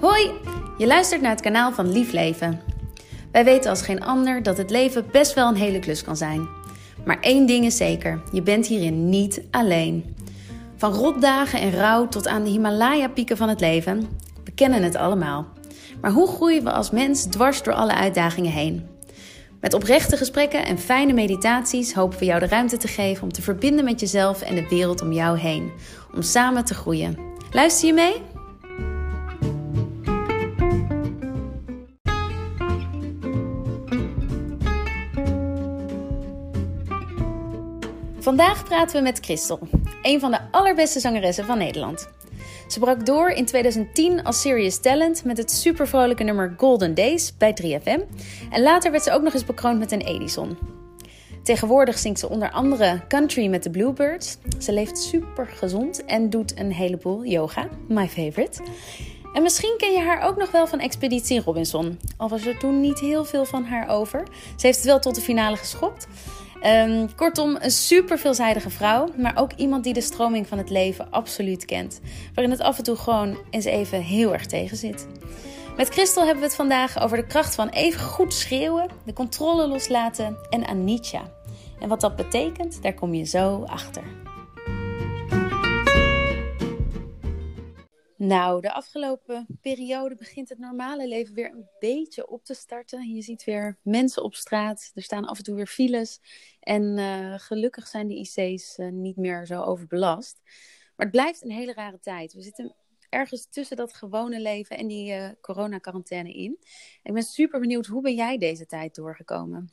Hoi, je luistert naar het kanaal van Lief Leven. Wij weten als geen ander dat het leven best wel een hele klus kan zijn. Maar één ding is zeker: je bent hierin niet alleen. Van rotdagen en rouw tot aan de Himalaya-pieken van het leven, we kennen het allemaal. Maar hoe groeien we als mens dwars door alle uitdagingen heen? Met oprechte gesprekken en fijne meditaties hopen we jou de ruimte te geven om te verbinden met jezelf en de wereld om jou heen. Om samen te groeien. Luister je mee? Vandaag praten we met Christel, een van de allerbeste zangeressen van Nederland. Ze brak door in 2010 als Serious Talent met het supervrolijke nummer Golden Days bij 3FM. En later werd ze ook nog eens bekroond met een Edison. Tegenwoordig zingt ze onder andere country met de Bluebirds. Ze leeft super gezond en doet een heleboel yoga, my favorite. En misschien ken je haar ook nog wel van Expeditie Robinson. Al was er toen niet heel veel van haar over. Ze heeft het wel tot de finale geschopt. Um, kortom, een super veelzijdige vrouw, maar ook iemand die de stroming van het leven absoluut kent. Waarin het af en toe gewoon eens even heel erg tegen zit. Met Christel hebben we het vandaag over de kracht van even goed schreeuwen, de controle loslaten en Anitja. En wat dat betekent, daar kom je zo achter. Nou, de afgelopen periode begint het normale leven weer een beetje op te starten. Je ziet weer mensen op straat. Er staan af en toe weer files. En uh, gelukkig zijn de IC's uh, niet meer zo overbelast. Maar het blijft een hele rare tijd. We zitten ergens tussen dat gewone leven en die uh, coronacarantaine in. Ik ben super benieuwd, hoe ben jij deze tijd doorgekomen?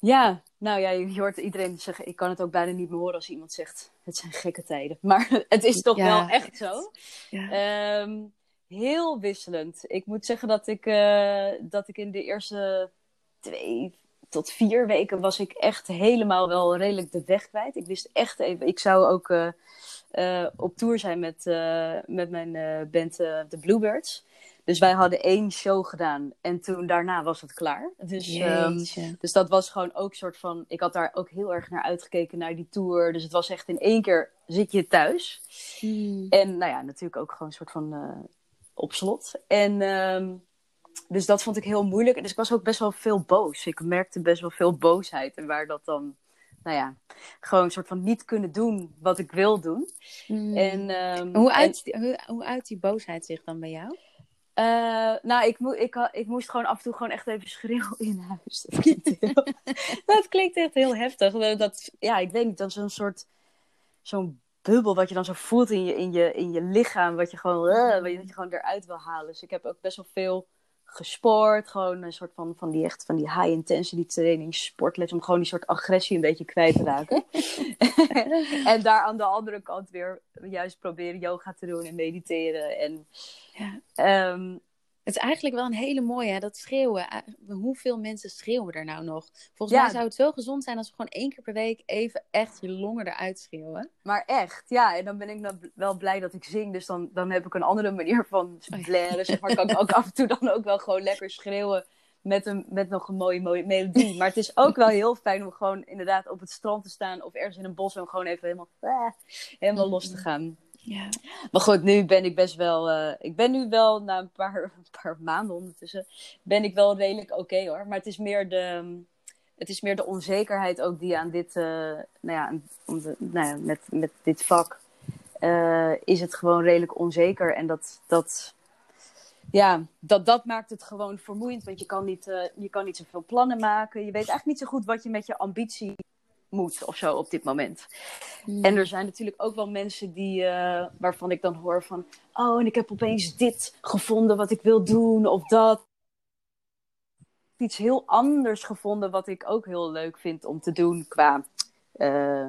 Ja, nou ja, je hoort iedereen zeggen, ik kan het ook bijna niet meer horen als iemand zegt, het zijn gekke tijden. Maar het is toch wel echt zo. Ja. Um, heel wisselend. Ik moet zeggen dat ik, uh, dat ik in de eerste twee tot vier weken was ik echt helemaal wel redelijk de weg kwijt. Ik wist echt even, ik zou ook uh, uh, op tour zijn met, met mijn band The Bluebirds. Dus wij hadden één show gedaan en toen daarna was het klaar. Dus, um, dus dat was gewoon ook een soort van. Ik had daar ook heel erg naar uitgekeken, naar die tour. Dus het was echt in één keer zit je thuis. Hmm. En nou ja, natuurlijk ook gewoon een soort van uh, op slot. En um, dus dat vond ik heel moeilijk. Dus ik was ook best wel veel boos. Ik merkte best wel veel boosheid. En waar dat dan nou ja, gewoon een soort van niet kunnen doen wat ik wil doen. Hmm. En, um, hoe, uit, en... hoe, hoe uit die boosheid zich dan bij jou? Uh, nou, ik, ik, ik, moest gewoon af en toe gewoon echt even schreeuwen in huis. Dat klinkt, heel... echt heel heftig. Dat, ja, ik niet, dat een soort zo'n bubbel wat je dan zo voelt in je, in je, in je lichaam, wat je gewoon, uh, wat je, gewoon eruit wil halen. Dus ik heb ook best wel veel gesport, gewoon een soort van, van die echt van die high intensity training, sportles, om gewoon die soort agressie een beetje kwijt te raken. en daar aan de andere kant weer juist proberen yoga te doen en mediteren. En, ja. um, het is eigenlijk wel een hele mooie, hè, dat schreeuwen. Hoeveel mensen schreeuwen er nou nog? Volgens mij zou het zo gezond zijn als we gewoon één keer per week even echt je longen eruit schreeuwen. Maar echt, ja. En dan ben ik dan wel blij dat ik zing. Dus dan, dan heb ik een andere manier van blaren. Zeg maar kan ik ook af en toe dan ook wel gewoon lekker schreeuwen. Met, een, met nog een mooie, mooie melodie. Maar het is ook wel heel fijn om gewoon inderdaad op het strand te staan. Of ergens in een bos en gewoon even helemaal, ah, helemaal los te gaan. Ja. Maar goed, nu ben ik best wel. Uh, ik ben nu wel na een paar, paar maanden ondertussen. Ben ik wel redelijk oké hoor. Maar het is meer de. Het is meer de onzekerheid ook die aan dit. Uh, nou ja, om nou ja met, met dit vak. Uh, is het gewoon redelijk onzeker. En dat. dat ja, dat, dat maakt het gewoon vermoeiend. Want je kan, niet, je kan niet zoveel plannen maken. Je weet eigenlijk niet zo goed wat je met je ambitie moet of zo op dit moment. En er zijn natuurlijk ook wel mensen die, uh, waarvan ik dan hoor van, oh, en ik heb opeens dit gevonden wat ik wil doen of dat. Iets heel anders gevonden wat ik ook heel leuk vind om te doen qua, uh,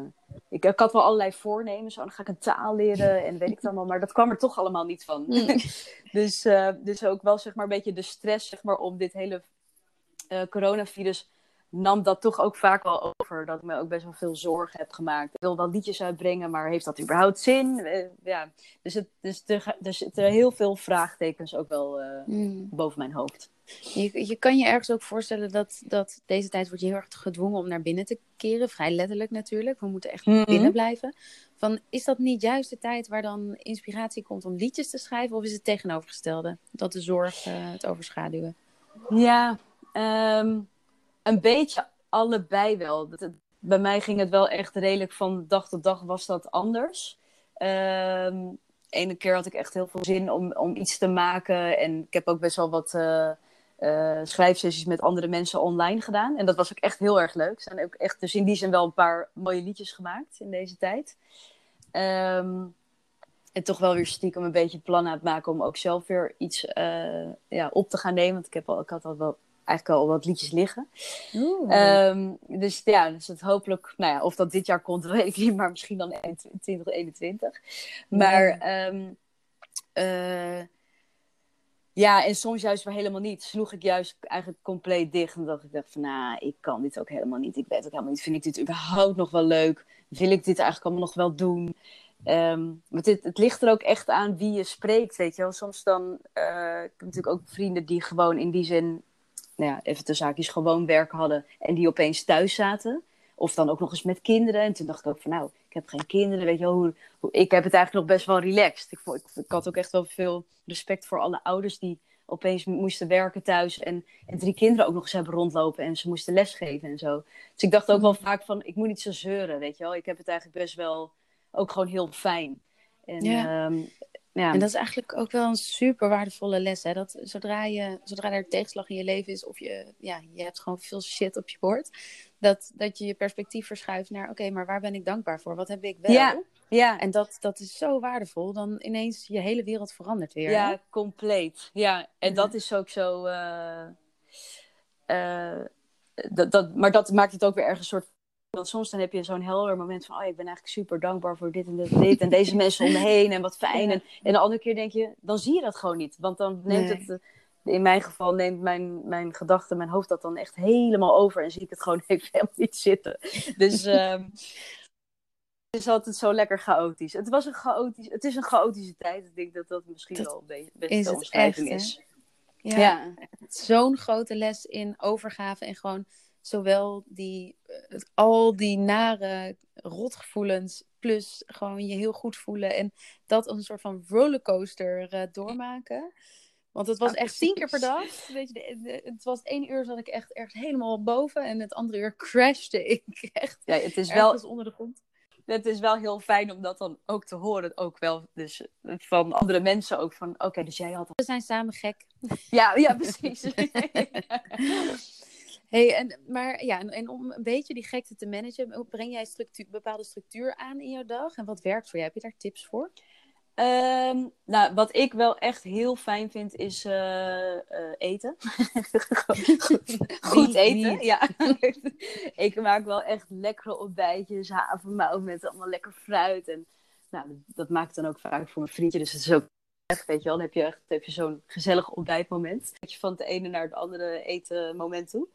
ik, ik had wel allerlei voornemens. Oh, dan ga ik een taal leren en weet ik het allemaal. Maar dat kwam er toch allemaal niet van. Mm. dus, eh, dus ook wel zeg maar een beetje de stress zeg maar, om dit hele eh, coronavirus nam dat toch ook vaak wel over. Dat ik me ook best wel veel zorgen heb gemaakt. Ik wil wel liedjes uitbrengen, maar heeft dat überhaupt zin? Eh, ja. Dus, het, dus er, er zitten heel veel vraagtekens ook wel eh, Mm. boven mijn hoofd. Je, je kan je ergens ook voorstellen dat, dat deze tijd wordt je heel erg gedwongen om naar binnen te keren. Vrij letterlijk natuurlijk. We moeten echt Mhm. binnen blijven. Van, is dat niet juist de tijd waar dan inspiratie komt om liedjes te schrijven? Of is het tegenovergestelde? Dat de zorg eh, het overschaduwen? Ja, ehm, een beetje allebei wel. Bij mij ging het wel echt redelijk van dag tot dag was dat anders. Ehm ene keer had ik echt heel veel zin om, om iets te maken. En ik heb ook best wel wat eh, eh, schrijfsessies met andere mensen online gedaan. En dat was ook echt heel erg leuk. Er zijn ook echt, dus in die zin wel een paar mooie liedjes gemaakt in deze tijd. Ehm, en toch wel weer stiekem een beetje plan aan het maken om ook zelf weer iets eh, ja, op te gaan nemen. Want ik, heb al, ik had al wel, eigenlijk al wat liedjes liggen. Ehm, dus ja, dus het hopelijk, nou ja, of dat dit jaar komt, weet ik niet, maar misschien dan 2021. Maar ehm, eh, ja, en soms juist weer helemaal niet. Sloeg ik juist eigenlijk compleet dicht. En dacht ik dacht van, nou, ik kan dit ook helemaal niet. Ik weet ook helemaal niet. Vind ik dit überhaupt nog wel leuk? Wil ik dit eigenlijk allemaal nog wel doen? Ehm, maar dit, het ligt er ook echt aan wie je spreekt, weet je wel. Soms dan, eh, ik heb natuurlijk ook vrienden die gewoon in die zin, nou ja, even de zaakjes gewoon werk hadden. En die opeens thuis zaten. Of dan ook nog eens met kinderen. En toen dacht ik ook van, nou, ik heb geen kinderen, weet je wel. Hoe, hoe, ik heb het eigenlijk nog best wel relaxed. Ik, vond- ik, ik had ook echt wel veel respect voor alle ouders die opeens moesten werken thuis. En, en drie kinderen ook nog eens hebben rondlopen. En ze moesten lesgeven en zo. Dus ik dacht ook wel vaak van, ik moet niet zo zeuren, weet je wel. Ik heb het eigenlijk best wel ook gewoon heel fijn. En, Ja. ehm, ja. En dat is eigenlijk ook wel een super waardevolle les. Hè? Dat zodra, je, zodra er tegenslag in je leven is, of je, ja, je hebt gewoon veel shit op je bord, dat, dat je je perspectief verschuift naar: oké, maar waar ben ik dankbaar voor? Wat heb ik wel? Ja, ja. En dat, dat is zo waardevol. Dan ineens je hele wereld verandert weer. hè? Ja, compleet. Ja, en dat is ook zo. eh, eh, dat, dat, maar dat maakt het ook weer ergens een soort. Want soms dan heb je zo'n helder moment van: oh, ik ben eigenlijk super dankbaar voor dit en dit en dit. En deze mensen om me heen en wat fijn. Ja. En, en de andere keer denk je, dan zie je dat gewoon niet. Want dan neemt Nee. het. eh, In mijn geval neemt mijn, mijn gedachte, mijn hoofd dat dan echt helemaal over. En zie ik het gewoon even helemaal niet zitten. Dus. ehm, het is altijd zo lekker chaotisch. Het, was een chaotisch, het is een chaotische tijd. Ik denk dat dat misschien Dat wel een beetje best is de het omschrijving echt, hè? is. Ja. Ja. Zo'n grote les in overgave en gewoon zowel die, eh, al die nare rotgevoelens, plus gewoon je heel goed voelen en dat als een soort van rollercoaster eh, doormaken. Want het was echt tien keer per dag. Weet je, de- de- het was één uur zat ik echt, echt helemaal boven en het andere uur crashte ik echt ja, het is wel ergens onder de grond. het is wel heel fijn om dat dan ook te horen. Ook wel dus van andere mensen ook van, oké, dus jij had... We zijn samen gek. Ja, ja, precies. Hey, en, maar ja, en, en om een beetje die gekte te managen, breng jij structuur, bepaalde structuur aan in jouw dag? En wat werkt voor jou? Heb je daar tips voor? Ehm, nou, wat ik wel echt heel fijn vind is eh, eh, eten. Goed eten, ja. ik maak wel echt lekkere ontbijtjes, havermout met allemaal lekker fruit. En nou, dat, dat maak ik dan ook vaak voor mijn vriendje. Dus het is ook weet je wel, dan heb je echt heb je zo'n gezellig ontbijtmoment. Dat je van het ene naar het andere eten moment toe.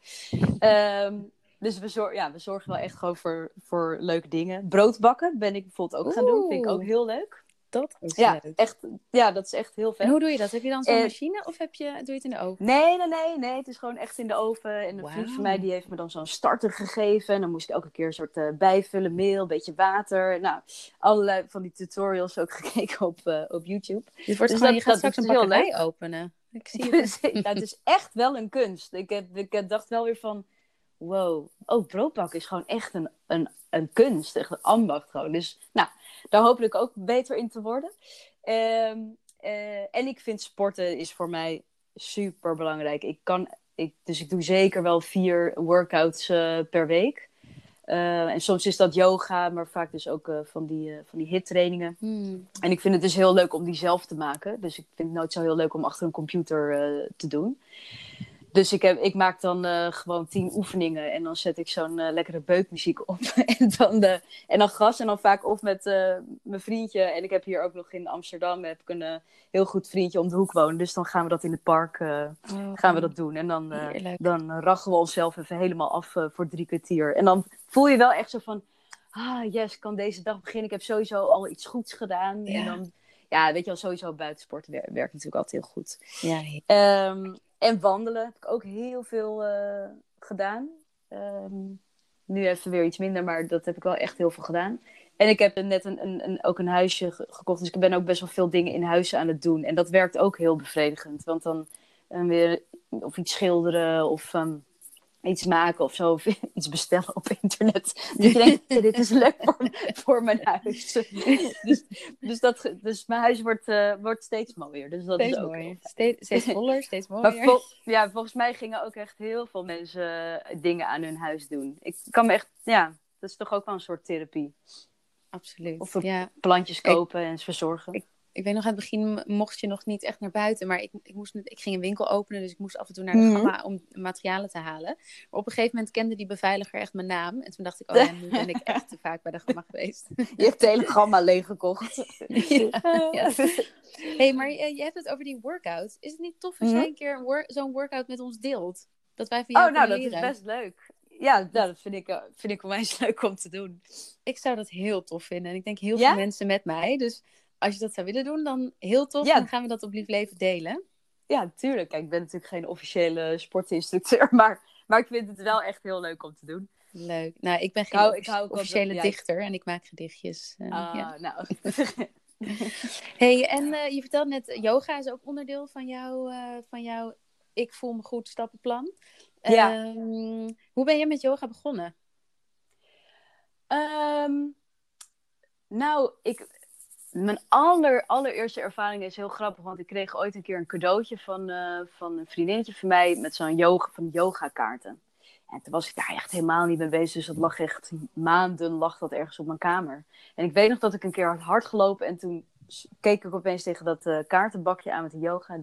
Ehm, dus we, zor ja, we zorgen wel echt gewoon voor, voor leuke dingen. Brood bakken ben ik bijvoorbeeld ook gaan doen. Vind ik ook heel leuk. Dat is Ja, leuk. echt, ja, dat is echt heel vet. En hoe doe je dat? Heb je dan zo'n Eh, machine of heb je, doe je het in de oven? Nee, nee, nee, nee. Het is gewoon echt in de oven. En een vriend van mij die heeft me dan zo'n starter gegeven. En dan moest ik elke keer een soort eh, bijvullen, meel, een beetje water. Nou, allerlei van die tutorials ook gekeken op, eh, op YouTube. Wordt dus gewoon, dat- je gaat dat straks een bakkerij openen. Ik zie het. Dus, ja, het is echt wel een kunst. Ik, heb, ik dacht wel weer van, wow, oh, broodbakken is gewoon echt een, een, een kunst. Echt een ambacht gewoon. Dus nou, daar hoop ik ook beter in te worden. Ehm, eh, en ik vind sporten is voor mij super belangrijk. Ik kan, ik, dus ik doe zeker wel vier workouts eh, per week. Eh, en soms is dat yoga, maar vaak dus ook van die, eh, van die hit-trainingen. Hmm. En ik vind het dus heel leuk om die zelf te maken. Dus ik vind het nooit zo heel leuk om achter een computer te doen. Dus ik, heb, ik maak dan uh, gewoon tien oefeningen en dan zet ik zo'n uh, lekkere beukmuziek op. en, dan, uh, en dan gas en dan vaak of met mijn vriendje. En ik heb hier ook nog in Amsterdam heb ik een heel goed vriendje om de hoek wonen. Dus dan gaan we dat in het park oh, gaan we dat doen. En dan, dan rachen we onszelf even helemaal af voor drie kwartier. En dan voel je wel echt zo van, ah yes, ik kan deze dag beginnen. Ik heb sowieso al iets goeds gedaan. Ja. En dan, ja, weet je wel, sowieso buitensport werkt, werkt natuurlijk altijd heel goed. Ja, um, en wandelen heb ik ook heel veel uh, gedaan. Um, nu even weer iets minder, maar dat heb ik wel echt heel veel gedaan. En ik heb net een, een, een, ook een huisje gekocht. Dus ik ben ook best wel veel dingen in huis aan het doen. En dat werkt ook heel bevredigend. Want dan, dan weer of iets schilderen of um, iets maken of zo. Of iets bestellen op internet. Dus je denkt, dit is leuk voor, voor mijn huis. dus, dus, dat, dus mijn huis wordt, uh, wordt steeds mooier. Dus dat steeds is ook mooier. Steeds, steeds voller, steeds mooier. ja, volgens mij gingen ook echt heel veel mensen dingen aan hun huis doen. Ik kan me echt, ja, dat is toch ook wel een soort therapie. Absoluut. Of ja. plantjes kopen en verzorgen. Ik, ik weet nog aan het begin mocht je nog niet echt naar buiten. Maar ik, ik, moest, ik ging een winkel openen, dus ik moest af en toe naar de mm gamma om materialen te halen. Maar op een gegeven moment kende die beveiliger echt mijn naam. En toen dacht ik, oh ja, nu ben ik echt te vaak bij de gamma geweest. Je hebt de hele gamma leeggekocht. ja, ja. hey, maar je, je, hebt het over die workout. Is het niet tof als mm jij een keer zo'n workout met ons deelt? Dat wij van jou Oh, nou, dat is best leuk. Ja, nou, dat vind ik, uh, vind ik onwijs leuk om te doen. Ik zou dat heel tof vinden. En ik denk heel veel mensen met mij. Dus als je dat zou willen doen, dan heel tof. Dan gaan we dat op Lief Leven delen. Ja, tuurlijk. Kijk, ik ben natuurlijk geen officiële sportinstructeur, maar, maar ik vind het wel echt heel leuk om te doen. Leuk. Nou, ik ben geen hou, ik hou officiële dichter en ik maak gedichtjes. Uh, ah, ja. nou. hey, en uh, je vertelde net, yoga is ook onderdeel van, jou, uh, van jouw Ik voel me goed stappenplan. Ja. Um, hoe ben je met yoga begonnen? Um, nou, ik, mijn aller, allereerste ervaring is heel grappig, want ik kreeg ooit een keer een cadeautje van, uh, van een vriendinnetje van mij met zo'n yoga, van yoga kaarten. En toen was ik daar echt helemaal niet mee bezig, dus dat lag echt maanden lag dat ergens op mijn kamer. En ik weet nog dat ik een keer had hard gelopen en toen keek ik opeens tegen dat uh, kaartenbakje aan met de yoga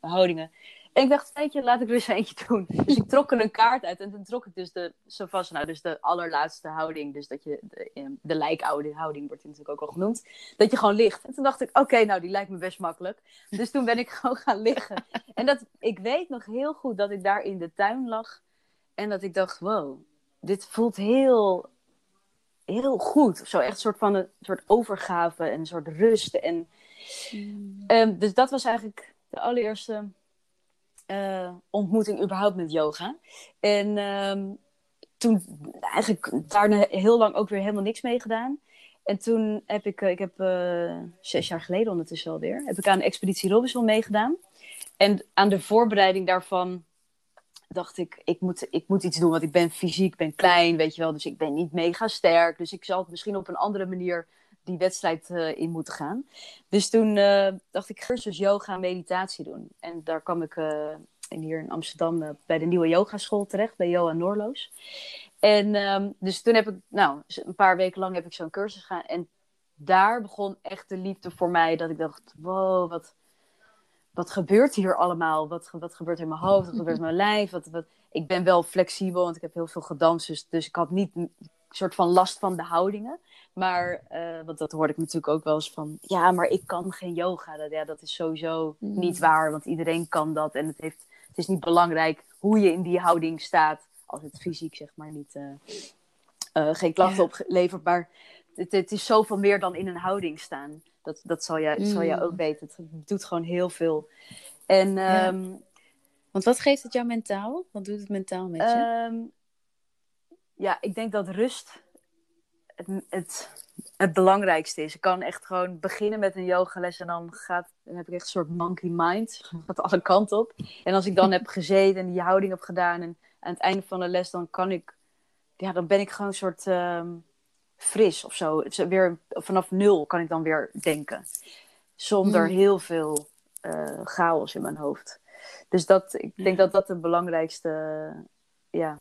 houdingen. En ik dacht, weet je, laat ik er eens eentje doen. Dus ik trok er een kaart uit en toen trok ik dus de Savasana, dus de allerlaatste houding. Dus dat je, de, de lijkoude houding wordt natuurlijk ook al genoemd. Dat je gewoon ligt. En toen dacht ik, oké, nou die lijkt me best makkelijk. Dus toen ben ik gewoon gaan liggen. En dat, ik weet nog heel goed dat ik daar in de tuin lag. En dat ik dacht, wow, dit voelt heel, heel goed. Zo echt een soort van een soort overgave en een soort rust. En, mm. um, dus dat was eigenlijk de allereerste uh, ontmoeting überhaupt met yoga. En um, toen eigenlijk daarna heel lang ook weer helemaal niks mee gedaan. En toen heb ik, eh, ik heb uh, zes jaar geleden ondertussen alweer, heb ik aan Expeditie Robinson meegedaan. En aan de voorbereiding daarvan dacht ik, ik moet, ik moet iets doen, want ik ben fysiek, ben klein, weet je wel. Dus ik ben niet mega sterk. Dus ik zal misschien op een andere manier die wedstrijd uh, in moeten gaan. Dus toen uh, dacht ik cursus yoga en meditatie doen. En daar kwam ik uh, hier in Amsterdam bij de nieuwe yogaschool terecht, bij Johan Noorloos. En um, dus toen heb ik, nou, een paar weken lang heb ik zo'n cursus gedaan. En daar begon echt de liefde voor mij. Dat ik dacht, wow, wat, wat gebeurt hier allemaal? Wat, wat gebeurt in mijn hoofd? Wat gebeurt in mijn lijf? Wat, wat... Ik ben wel flexibel, want ik heb heel veel gedanst. Dus, dus ik had niet soort van last van de houdingen. Maar, uh, want dat hoorde ik natuurlijk ook wel eens van, ja, maar ik kan geen yoga. Dat, ja, dat is sowieso mm. niet waar, want iedereen kan dat. En het, heeft, het is niet belangrijk hoe je in die houding staat, als het fysiek zeg maar niet, uh, uh, geen klachten ja. oplevert. Maar het, het, is zoveel meer dan in een houding staan. Dat, dat zal, jij, mm. zal jij ook weten. Het doet gewoon heel veel. En, ja. um, want wat geeft het jou mentaal? Wat doet het mentaal met je? Um, ja, ik denk dat rust het, het, het, belangrijkste is. Ik kan echt gewoon beginnen met een yogales en dan, gaat, dan heb ik echt een soort monkey mind. Gaat alle kanten op. En als ik dan heb gezeten en die houding heb gedaan en aan het einde van de les, dan kan ik, ja, dan ben ik gewoon een soort um, fris of zo. Weer, vanaf nul kan ik dan weer denken. Zonder hmm. heel veel uh, chaos in mijn hoofd. Dus dat, ik denk dat dat de belangrijkste ja,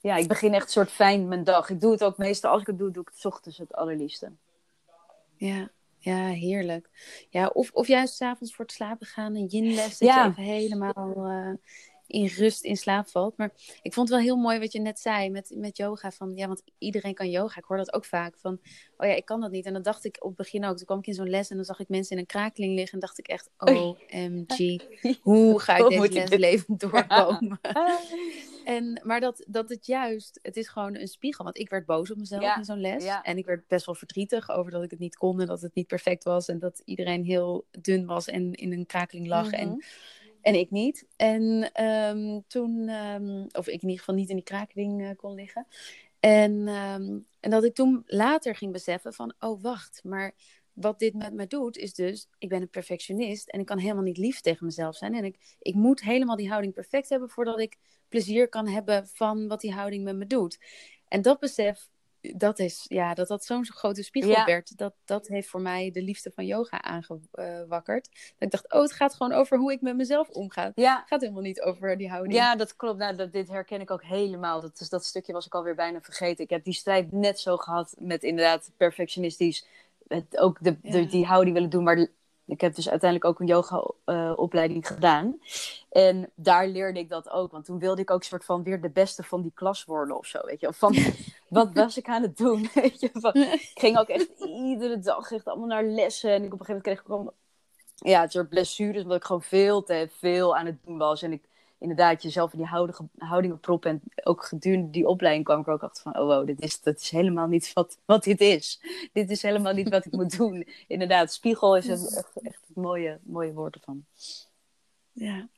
ja, ik begin echt soort fijn mijn dag. Ik doe het ook meestal, als ik het doe, doe ik het ochtends het allerliefste. Ja, ja, heerlijk. Ja, of, of juist s'avonds voor het slapen gaan, een yin-les, dat ja. je even helemaal uh, in rust in slaap valt. Maar ik vond het wel heel mooi wat je net zei met, met yoga. Van, ja, want iedereen kan yoga. Ik hoor dat ook vaak. Van, oh ja, ik kan dat niet. En dan dacht ik op het begin ook. Toen kwam ik in zo'n les en dan zag ik mensen in een krakeling liggen. En dacht ik echt, OMG. Hoe ga ik deze les leven doorkomen? en, maar dat, dat het juist, het is gewoon een spiegel. Want ik werd boos op mezelf in zo'n les. En ik werd best wel verdrietig over dat ik het niet kon. En dat het niet perfect was. En dat iedereen heel dun was en in een krakeling lag. En mhm. En ik niet. En ehm, toen, um, of ik in ieder geval niet in die kraakding uh, kon liggen. En, um, en dat ik toen later ging beseffen van, oh wacht, maar wat dit met me doet is dus, ik ben een perfectionist en ik kan helemaal niet lief tegen mezelf zijn. En ik, ik moet helemaal die houding perfect hebben voordat ik plezier kan hebben van wat die houding met me doet. En dat besef dat is, ja, dat dat zo'n grote spiegel werd. Dat, dat heeft voor mij de liefde van yoga aangewakkerd. Dat ik dacht, oh, het gaat gewoon over hoe ik met mezelf omga. Ja. Het gaat helemaal niet over die houding. Ja, dat klopt. Nou, dat, dit herken ik ook helemaal. Dat, is, dat stukje was ik alweer bijna vergeten. Ik heb die strijd net zo gehad met inderdaad perfectionistisch. Het, ook de, de, die houding willen doen, maar ik heb dus uiteindelijk ook een yoga-opleiding gedaan. En daar leerde ik dat ook. Want toen wilde ik ook soort van weer de beste van die klas worden of zo. Weet je? Of van, wat was ik aan het doen? Weet je? Van, ik ging ook echt iedere dag echt allemaal naar lessen. En ik op een gegeven moment kreeg ik gewoon ja, het soort blessures. Omdat ik gewoon veel te veel aan het doen was. En ik inderdaad jezelf in die houdingen, houdingen proppen. En ook gedurende die opleiding kwam ik ook achter van... oh wow, dit is, dat is helemaal niet wat, wat dit is. Dit is helemaal niet wat ik moet doen. Inderdaad, spiegel is een, echt, echt het mooie, mooie woord ervan. Ja.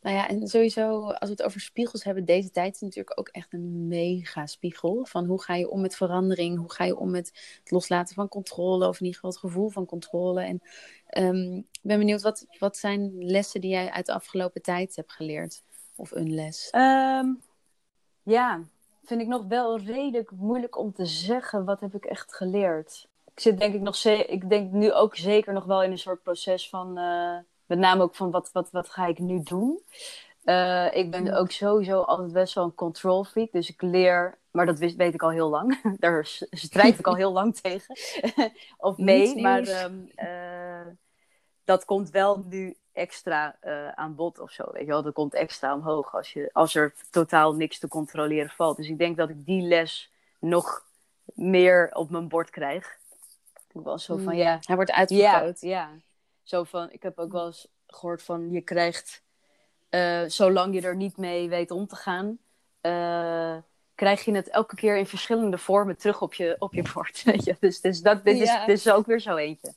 Nou ja, en sowieso, als we het over spiegels hebben, deze tijd is natuurlijk ook echt een mega spiegel. Van hoe ga je om met verandering? Hoe ga je om met het loslaten van controle? Of in ieder geval het gevoel van controle. En um, ik ben benieuwd, wat, wat zijn lessen die jij uit de afgelopen tijd hebt geleerd? Of een les? Um, ja, vind ik nog wel redelijk moeilijk om te zeggen. Wat heb ik echt geleerd? Ik zit denk ik nog, ik denk nu ook zeker nog wel in een soort proces van... Uh, met name ook van wat, wat, wat ga ik nu doen? Uh, ik ben mm. ook sowieso altijd best wel een control freak. Dus ik leer, maar dat weet, weet ik al heel lang. Daar strijd ik al heel lang tegen. of mee. Maar um, uh, dat komt wel nu extra uh, aan bod of zo. Weet je wel? Dat komt extra omhoog als, je, als er totaal niks te controleren valt. Dus ik denk dat ik die les nog meer op mijn bord krijg. Ik was zo van mm. ja. Hij wordt uitvergroot. Ja, ja. Zo van, ik heb ook wel eens gehoord van je krijgt, uh, zolang je er niet mee weet om te gaan, uh, krijg je het elke keer in verschillende vormen terug op je, op je bord. Weet je? Dus, dus dat, dit, is, dit is ook weer zo eentje.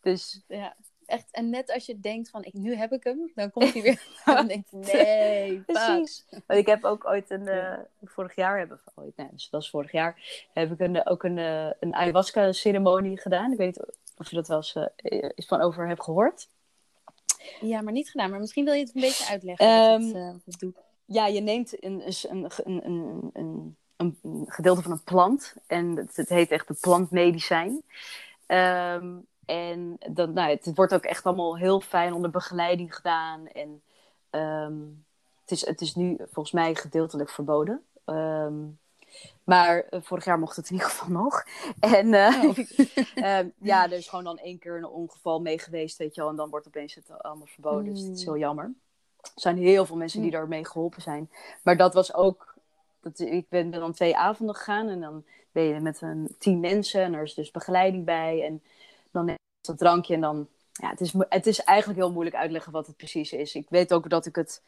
Dus ja. Echt, en net als je denkt van, ik, nu heb ik hem, dan komt hij weer. dan denk je, nee, precies. Want ik heb ook ooit een, uh, vorig jaar, hebben, ooit, nee, dus dat was vorig jaar, heb ik een, ook een, een ayahuasca-ceremonie gedaan. Ik weet niet of je dat wel eens uh, van over hebt gehoord. Ja, maar niet gedaan. Maar misschien wil je het een beetje uitleggen um, wat, het, uh, wat doet. Ja, je neemt een, een, een, een, een, gedeelte van een plant. En het, het heet echt de plantmedicijn. Um, en dan, nou, het wordt ook echt allemaal heel fijn onder begeleiding gedaan. En um, het, is, het is nu volgens mij gedeeltelijk verboden. Um, maar uh, vorig jaar mocht het in ieder geval nog. En uh, oh. uh, ja, er is gewoon dan één keer een ongeval mee geweest, weet je wel. En dan wordt opeens het allemaal verboden. Mm. Dus het is heel jammer. Er zijn heel veel mensen die mm. daarmee geholpen zijn. Maar dat was ook... Dat, ik ben dan twee avonden gegaan. En dan ben je met een tien mensen. En er is dus begeleiding bij. En dan neem dat drankje. En dan... Ja, het is, het is eigenlijk heel moeilijk uitleggen wat het precies is. Ik weet ook dat ik het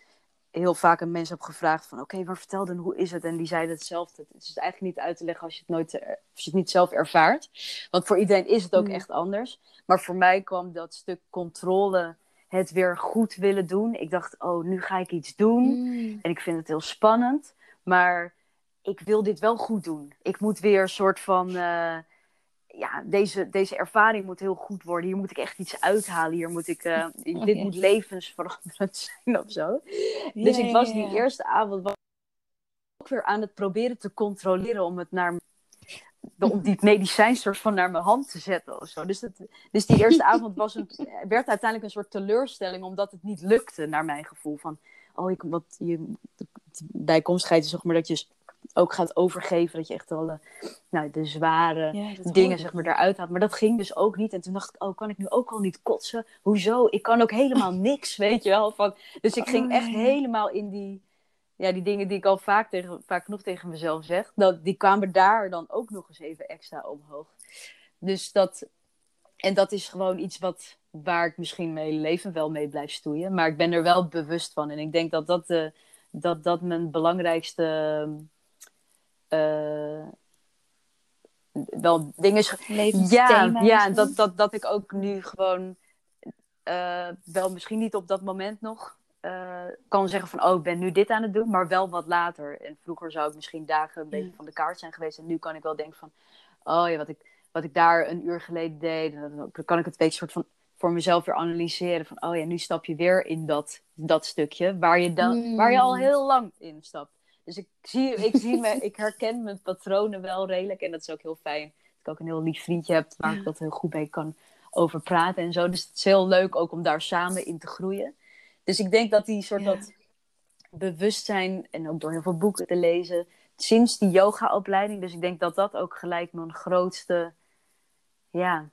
heel vaak aan mensen heb gevraagd van... oké, maar vertel dan, hoe is het? En die zeiden hetzelfde. Het is eigenlijk niet uit te leggen als je het, nooit, eh, als je het niet zelf ervaart. Want voor iedereen is het ook mm. echt anders. Maar voor mij kwam dat stuk controle, het weer goed willen doen. Ik dacht, oh, nu ga ik iets doen. Mm. En ik vind het heel spannend. Maar ik wil dit wel goed doen. Ik moet weer een soort van... Uh, ja, deze, deze ervaring moet heel goed worden. Hier moet ik echt iets uithalen. Hier moet ik, uh, dit moet levensveranderend zijn of zo. dus ik was die eerste avond ook weer aan het proberen te controleren om het naar om die medicijn soort van naar mijn hand te zetten of zo. Dus, het, dus die eerste avond was een, werd uiteindelijk een soort teleurstelling, omdat het niet lukte, naar mijn gevoel. Van, oh, ik, wat je, bijkomstigheid is zeg maar dat je ook gaat overgeven. Dat je echt wel de, nou, de zware Ja, dingen zeg maar, eruit haalt. Maar dat ging dus ook niet. En toen dacht ik, oh, kan ik nu ook al niet kotsen? Hoezo? Ik kan ook helemaal niks, weet je wel. Van, dus ik ging Oh, echt ja. helemaal in die, ja, die dingen die ik al vaak, tegen, vaak genoeg tegen mezelf zeg. Dat, die kwamen daar dan ook nog eens even extra omhoog. Dus dat, en dat is gewoon iets wat, waar ik misschien mijn leven wel mee blijf stoeien. Maar ik ben er wel bewust van. En ik denk dat dat, de, dat, dat mijn belangrijkste eh, wel dingen. Ja, ja dat, dat, dat ik ook nu gewoon eh, wel misschien niet op dat moment nog eh, kan zeggen van oh, ik ben nu dit aan het doen, maar wel wat later. En vroeger zou ik misschien dagen een beetje van de kaart zijn geweest. En nu kan ik wel denken van oh ja, wat ik, wat ik daar een uur geleden deed. Dan dan kan ik het een beetje soort van voor mezelf weer analyseren. Van oh ja, nu stap je weer in dat, dat stukje waar je, dan, Mm. waar je al heel lang in stapt. Dus ik zie, ik zie me, ik herken mijn patronen wel redelijk. En dat is ook heel fijn. Dat ik ook een heel lief vriendje heb waar Ja. ik dat heel goed mee kan over praten en zo. Dus het is heel leuk ook om daar samen in te groeien. Dus ik denk dat die soort Ja. dat bewustzijn en ook door heel veel boeken te lezen sinds die yogaopleiding. Dus ik denk dat dat ook gelijk mijn grootste ja,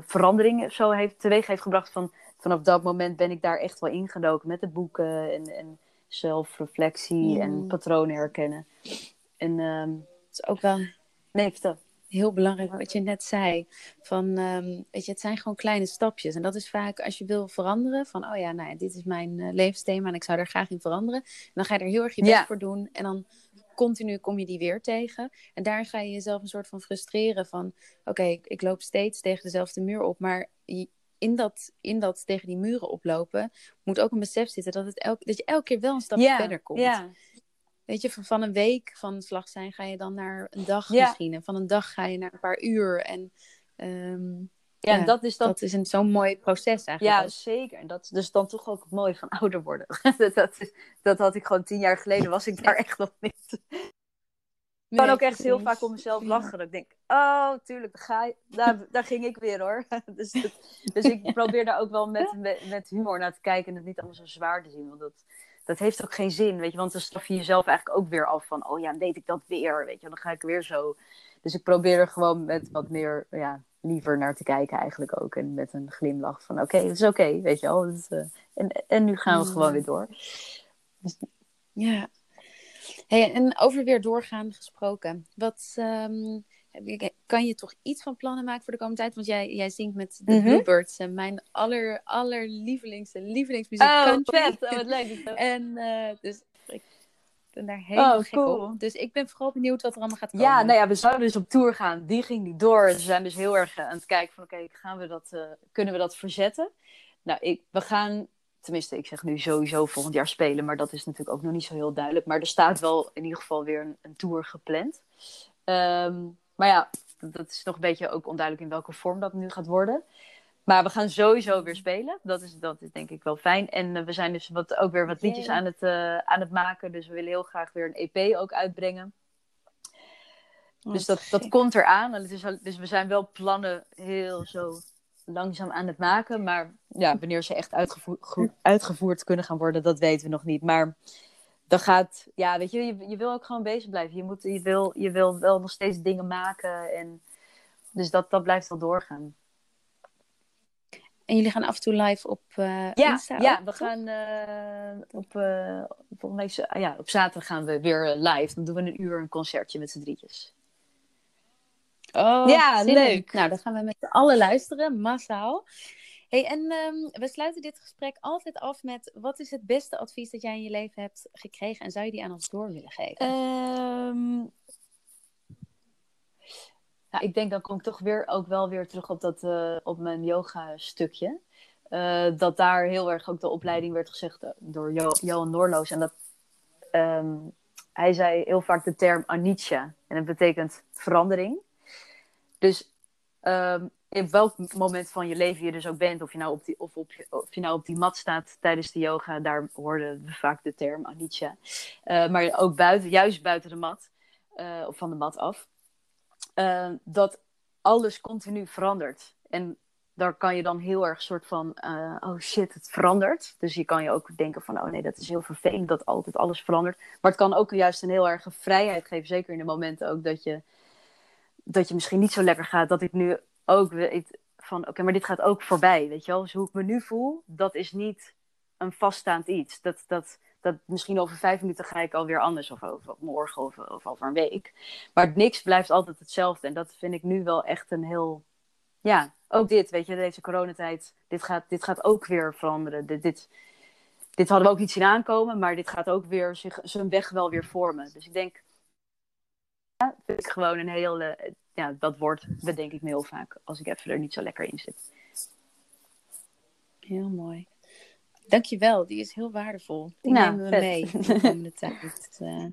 verandering of zo heeft, teweeg heeft gebracht. Van, vanaf dat moment ben ik daar echt wel ingedoken met de boeken en, en zelfreflectie en Mm. patronen herkennen. En ehm, Dat is ook wel nee, vertel. heel belangrijk wat je net zei. Van, ehm, weet je, het zijn gewoon kleine stapjes. En dat is vaak als je wil veranderen. Van, oh ja, nou ja, dit is mijn eh, levensthema en ik zou er graag in veranderen. Dan ga je er heel erg je best Ja. voor doen. En dan continu kom je die weer tegen. En daar ga je jezelf een soort van frustreren. Van, oké, ik, ik loop steeds tegen dezelfde muur op. Maar in dat, in dat tegen die muren oplopen moet ook een besef zitten dat, het elk, dat je elke keer wel een stapje verder komt. Weet je, van, van een week van slag zijn ga je dan naar een dag misschien. En van een dag ga je naar een paar uur. En ehm, ja, Ja, dat is dan dat is een zo'n mooi proces eigenlijk. Ja, ook. zeker. En dat is dus dan toch ook mooi van ouder worden. dat, dat, dat had ik gewoon tien jaar geleden, was ik daar echt nog niet. Ik kan ook echt heel vaak om mezelf lachen. Dat ik denk, oh, tuurlijk, daar, ga je, daar, daar ging ik weer hoor. dus, dat- dus ik probeer daar ook wel met, met, met humor naar te kijken en het niet allemaal zo zwaar te zien. Want dat, dat heeft ook geen zin, weet je. Want dan straf je jezelf eigenlijk ook weer af van, oh ja, dan deed ik dat weer, weet je. Dan ga ik weer zo. Dus ik probeer er gewoon met wat meer, ja, liever naar te kijken eigenlijk ook. En met een glimlach van, oké, het is oké, weet je wel. Het, eh, en, en nu gaan we gewoon weer door. Ja. Hey, en over weer doorgaan gesproken. Wat ehm, kan je toch iets van plannen maken voor de komende tijd? Want jij, jij zingt met de Mhm. Bluebirds, en mijn aller, allerlievelings, lievelingsmuziek Oh, vet. Oh, wat leuk. En eh, dus ik ben daar helemaal Oh, gek cool. op. Dus ik ben vooral benieuwd wat er allemaal gaat komen. Ja, nou ja, we zouden dus op tour gaan. Die ging niet door. Ze zijn dus heel erg eh, aan het kijken van, oké, gaan we dat, eh, kunnen we dat verzetten? Nou, ik, we gaan, tenminste, ik zeg nu sowieso volgend jaar spelen, maar dat is natuurlijk ook nog niet zo heel duidelijk. Maar er staat wel in ieder geval weer een, een tour gepland. Ehm, maar ja, dat, is nog een beetje ook onduidelijk in welke vorm dat nu gaat worden. Maar we gaan sowieso weer spelen. Dat is, dat is denk ik wel fijn. En eh, we zijn dus wat, ook weer wat liedjes aan het, eh, aan het maken. Dus we willen heel graag weer een EP ook uitbrengen. Dus dat, dat komt eraan. Dus we zijn wel plannen heel zo langzaam aan het maken. Maar ja, wanneer ze echt uitgevoerd, kunnen gaan worden, dat weten we nog niet. Maar dan gaat, ja, weet je, je, je wil ook gewoon bezig blijven. Je, moet, je, wil, je wil wel nog steeds dingen maken. En, dus dat, dat blijft wel doorgaan. En jullie gaan af en toe live op eh Ja, Insta ja ook, we toch? gaan eh, op, ah ja, op zaterdag gaan we weer live. Dan doen we een uur een concertje met z'n drietjes. Oh, Ja, leuk. Nou, dan gaan we met z'n allen luisteren, massaal. Hey, en ehm, we sluiten dit gesprek altijd af met... wat is het beste advies dat jij in je leven hebt gekregen... en zou je die aan ons door willen geven? Ehm, ja, ik denk dan kom ik toch weer ook wel weer terug op, dat, eh, op mijn yoga stukje. Eh, dat daar heel erg ook de opleiding werd gezegd eh, door jo Johan Noorloos. En dat ehm, hij zei heel vaak de term anicca. En dat betekent verandering. Dus ehm, in welk moment van je leven je dus ook bent, of je nou op die, of op, of je nou op die mat staat tijdens de yoga, daar hoorden we vaak de term anicca. Eh, maar ook buiten, juist buiten de mat, eh, of van de mat af, eh, dat alles continu verandert. En daar kan je dan heel erg soort van, oh shit, het verandert. Dus je kan je ook denken van, oh nee, dat is heel vervelend dat altijd alles verandert. Maar het kan ook juist een heel erge vrijheid geven, zeker in de momenten ook dat je, dat je misschien niet zo lekker gaat. Dat ik nu ook weet van, oké, maar dit gaat ook voorbij, weet je wel. Dus hoe ik me nu voel, dat is niet een vaststaand iets. Dat, dat, dat misschien over vijf minuten ga ik alweer anders, of over morgen of, of over een week. Maar niks blijft altijd hetzelfde. En dat vind ik nu wel echt een heel, ja, ook dit, weet je, deze coronatijd, dit gaat, dit gaat ook weer veranderen. Dit, dit, dit hadden we ook niet zien aankomen, maar dit gaat ook weer zich, zijn weg wel weer vormen. Dus ik denk, vind ik gewoon een heel, uh, ja, dat woord bedenk ik me heel vaak als ik even er niet zo lekker in zit. Heel mooi. Dankjewel, die is heel waardevol. Die nou, nemen we mee de komende tijd. Uh,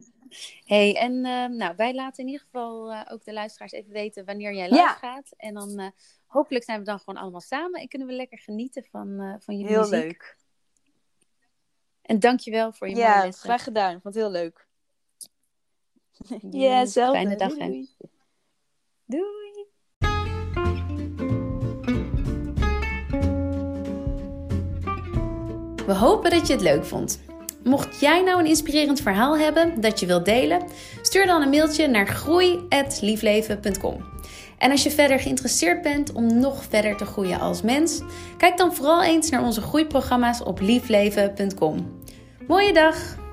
hey, en uh, nou, wij laten in ieder geval uh, ook de luisteraars even weten wanneer jij live ja. gaat. En dan hopelijk zijn we dan gewoon allemaal samen en kunnen we lekker genieten van, van jullie heel muziek. Heel leuk. En dankjewel voor je ja, mooie lessen. graag gedaan. Ik vond het heel leuk. Ja, zelf. Fijne dag. Doei. doei. We hopen dat je het leuk vond. Mocht jij nou een inspirerend verhaal hebben dat je wilt delen, stuur dan een mailtje naar groei.liefleven.com. En als je verder geïnteresseerd bent om nog verder te groeien als mens, kijk dan vooral eens naar onze groeiprogramma's op liefleven.com. Mooie dag!